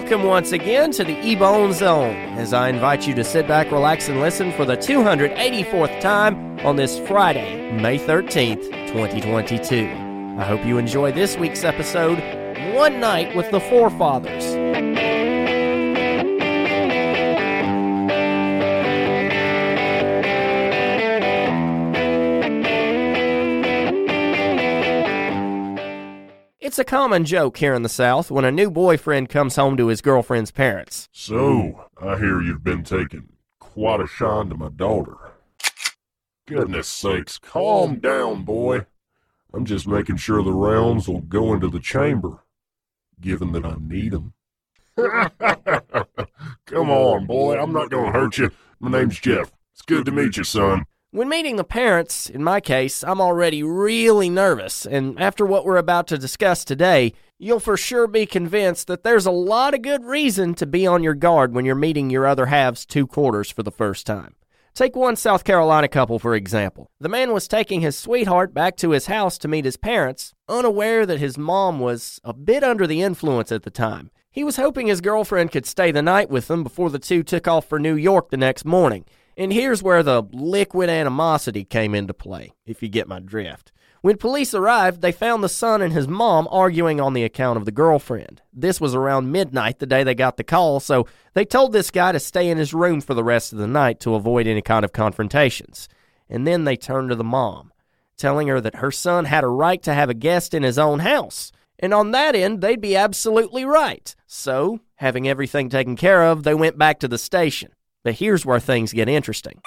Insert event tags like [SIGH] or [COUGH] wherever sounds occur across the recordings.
welcome once again to the Ebone Zone as I invite you to sit back, relax, and listen for the 284th time on this Friday, May 13th, 2022. I hope you enjoy this week's episode, One Night with the Forefathers. A common joke here in the South when a new boyfriend comes home to his girlfriend's parents. So, I hear you've been taking quite a shine to my daughter. Goodness sakes, calm down, boy. I'm just making sure the rounds will go into the chamber, given that I need 'em. [LAUGHS] Come on, boy, I'm not gonna hurt you. My name's Jeff. It's good to meet you, son. When meeting the parents, in my case, I'm already really nervous, and after what we're about to discuss today, you'll for sure be convinced that there's a lot of good reason to be on your guard when you're meeting your other half's two quarters for the first time. Take one South Carolina couple, for example. The man was taking his sweetheart back to his house to meet his parents, unaware that his mom was a bit under the influence at the time. He was hoping his girlfriend could stay the night with them before the two took off for New York the next morning. And here's where the liquid animosity came into play, if you get my drift. When police arrived, they found the son and his mom arguing on the account of the girlfriend. This was around midnight the day they got the call, so they told this guy to stay in his room for the rest of the night to avoid any kind of confrontations. And then they turned to the mom, telling her that her son had a right to have a guest in his own house. And on that end, they'd be absolutely right. So, having everything taken care of, they went back to the station. But here's where things get interesting.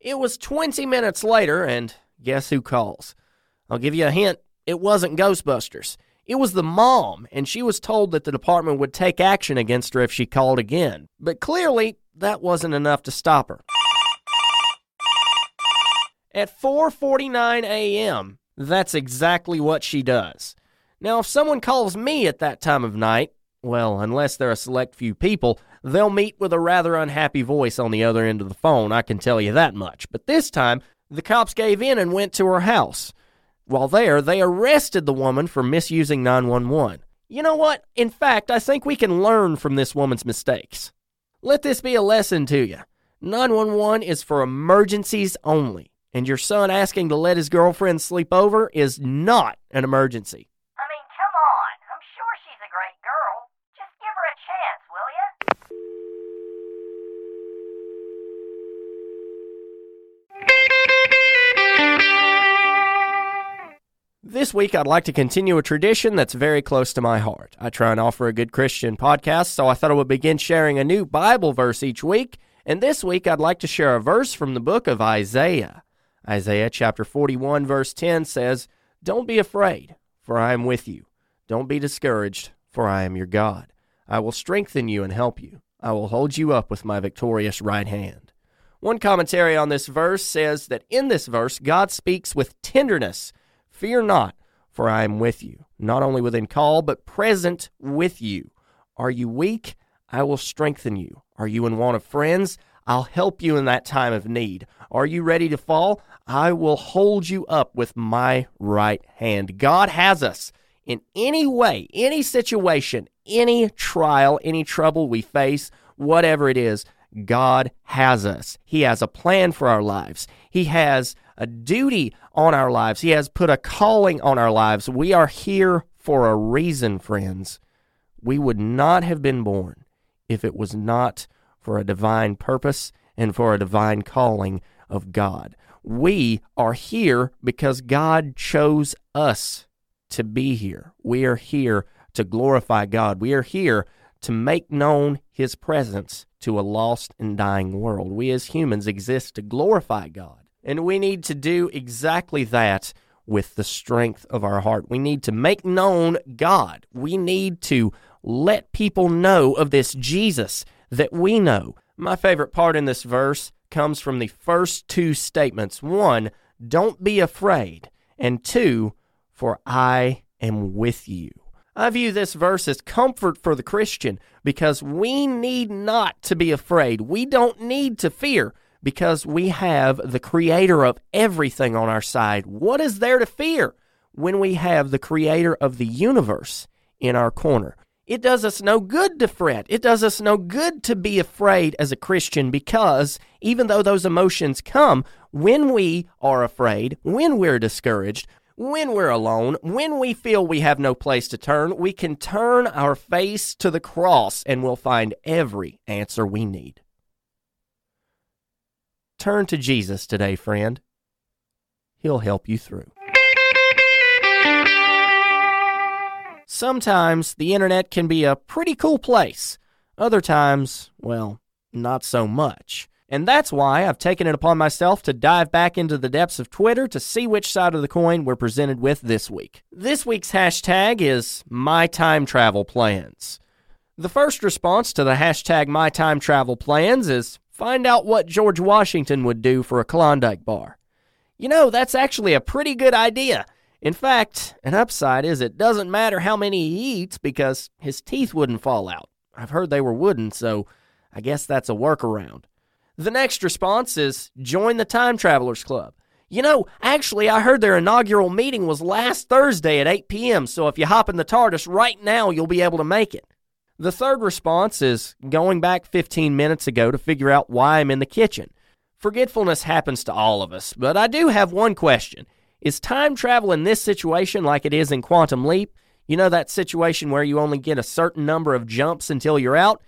It was 20 minutes later, and guess who calls? I'll give you a hint it wasn't Ghostbusters. It was the mom, and she was told that the department would take action against her if she called again. But clearly, that wasn't enough to stop her. At 4:49 a.m., that's exactly what she does. Now, if someone calls me at that time of night, well, unless they're a select few people, they'll meet with a rather unhappy voice on the other end of the phone, I can tell you that much. But this time, the cops gave in and went to her house. While there, they arrested the woman for misusing 911. You know what? In fact, I think we can learn from this woman's mistakes. Let this be a lesson to you. 911 is for emergencies only, and your son asking to let his girlfriend sleep over is not an emergency. I mean, come on. I'm sure she's a great girl. This week, I'd like to continue a tradition that's very close to my heart. I try and offer a good Christian podcast, so I thought I would begin sharing a new Bible verse each week. And this week, I'd like to share a verse from the book of Isaiah. Isaiah chapter 41, verse 10 says, Don't be afraid, for I am with you. Don't be discouraged, for I am your God. I will strengthen you and help you. I will hold you up with my victorious right hand. One commentary on this verse says that in this verse, God speaks with tenderness. Fear not, for I am with you, not only within call, but present with you. Are you weak? I will strengthen you. Are you in want of friends? I'll help you in that time of need. Are you ready to fall? I will hold you up with my right hand. God has us in any way, any situation, any trial, any trouble we face, whatever it is. God has us. He has a plan for our lives. He has a duty on our lives. He has put a calling on our lives. We are here for a reason, friends. We would not have been born if it was not for a divine purpose and for a divine calling of God. We are here because God chose us to be here. We are here to glorify God. We are here to make known His presence to a lost and dying world. We as humans exist to glorify God. And we need to do exactly that with the strength of our heart. We need to make known God. We need to let people know of this Jesus that we know. My favorite part in this verse comes from the first two statements. One, don't be afraid. And two, for I am with you. I view this verse as comfort for the Christian because we need not to be afraid. We don't need to fear because we have the creator of everything on our side. What is there to fear when we have the creator of the universe in our corner. It does us no good to fret. It does us no good to be afraid as a Christian because even though those emotions come, when we are afraid, when we're discouraged, when we're alone, when we feel we have no place to turn, we can turn our face to the cross and we'll find every answer we need. Turn to Jesus today, friend. He'll help you through. Sometimes the internet can be a pretty cool place. Other times, well, not so much. And that's why I've taken it upon myself to dive back into the depths of Twitter to see which side of the coin we're presented with this week. This week's hashtag is My Time Travel Plans. The first response to the hashtag My Time Travel Plans is find out what George Washington would do for a Klondike bar. You know, that's actually a pretty good idea. In fact, an upside is it doesn't matter how many he eats because his teeth wouldn't fall out. I've heard they were wooden, so I guess that's a workaround. The next response is join the Time Travelers Club. You know, actually, I heard their inaugural meeting was last Thursday at 8 p.m., so if you hop in the TARDIS right now, you'll be able to make it. The third response is going back 15 minutes ago to figure out why I'm in the kitchen. Forgetfulness happens to all of us, but I do have one question. Is time travel in this situation like it is in Quantum Leap? You know that situation where you only get a certain number of jumps until you're out?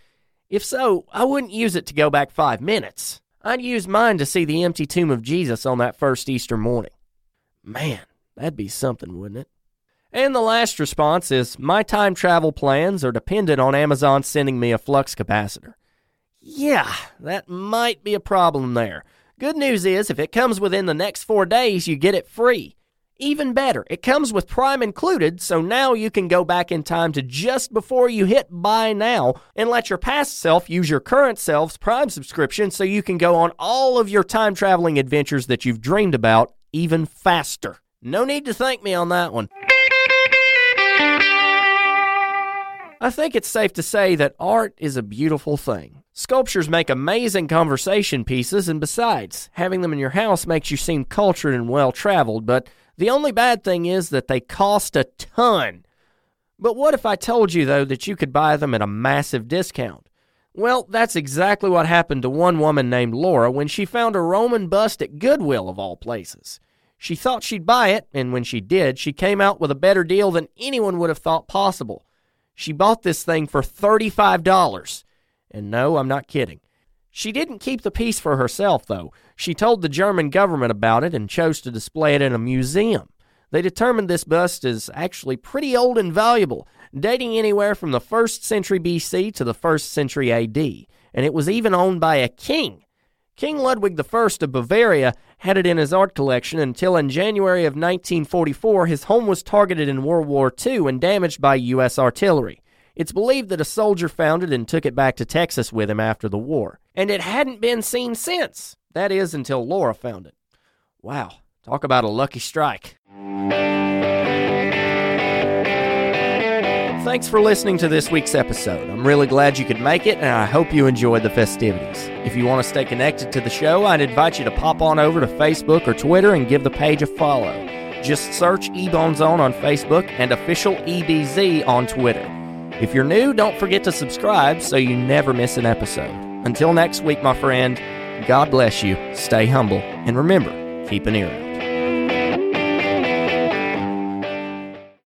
If so, I wouldn't use it to go back five minutes. I'd use mine to see the empty tomb of Jesus on that first Easter morning. Man, that'd be something, wouldn't it? And the last response is My time travel plans are dependent on Amazon sending me a flux capacitor. Yeah, that might be a problem there. Good news is, if it comes within the next four days, you get it free. Even better, it comes with Prime included, so now you can go back in time to just before you hit buy now and let your past self use your current self's Prime subscription so you can go on all of your time traveling adventures that you've dreamed about even faster. No need to thank me on that one. I think it's safe to say that art is a beautiful thing. Sculptures make amazing conversation pieces, and besides, having them in your house makes you seem cultured and well traveled, but the only bad thing is that they cost a ton. But what if I told you, though, that you could buy them at a massive discount? Well, that's exactly what happened to one woman named Laura when she found a Roman bust at Goodwill, of all places. She thought she'd buy it, and when she did, she came out with a better deal than anyone would have thought possible. She bought this thing for $35. And no, I'm not kidding. She didn't keep the piece for herself, though. She told the German government about it and chose to display it in a museum. They determined this bust is actually pretty old and valuable, dating anywhere from the 1st century BC to the 1st century AD, and it was even owned by a king. King Ludwig I of Bavaria had it in his art collection until in January of 1944 his home was targeted in World War II and damaged by U.S. artillery. It's believed that a soldier found it and took it back to Texas with him after the war, and it hadn't been seen since. That is, until Laura found it. Wow, talk about a lucky strike. Thanks for listening to this week's episode. I'm really glad you could make it, and I hope you enjoyed the festivities. If you want to stay connected to the show, I'd invite you to pop on over to Facebook or Twitter and give the page a follow. Just search Ebone Zone on Facebook and official EBZ on Twitter. If you're new, don't forget to subscribe so you never miss an episode. Until next week, my friend, God bless you, stay humble, and remember, keep an ear out.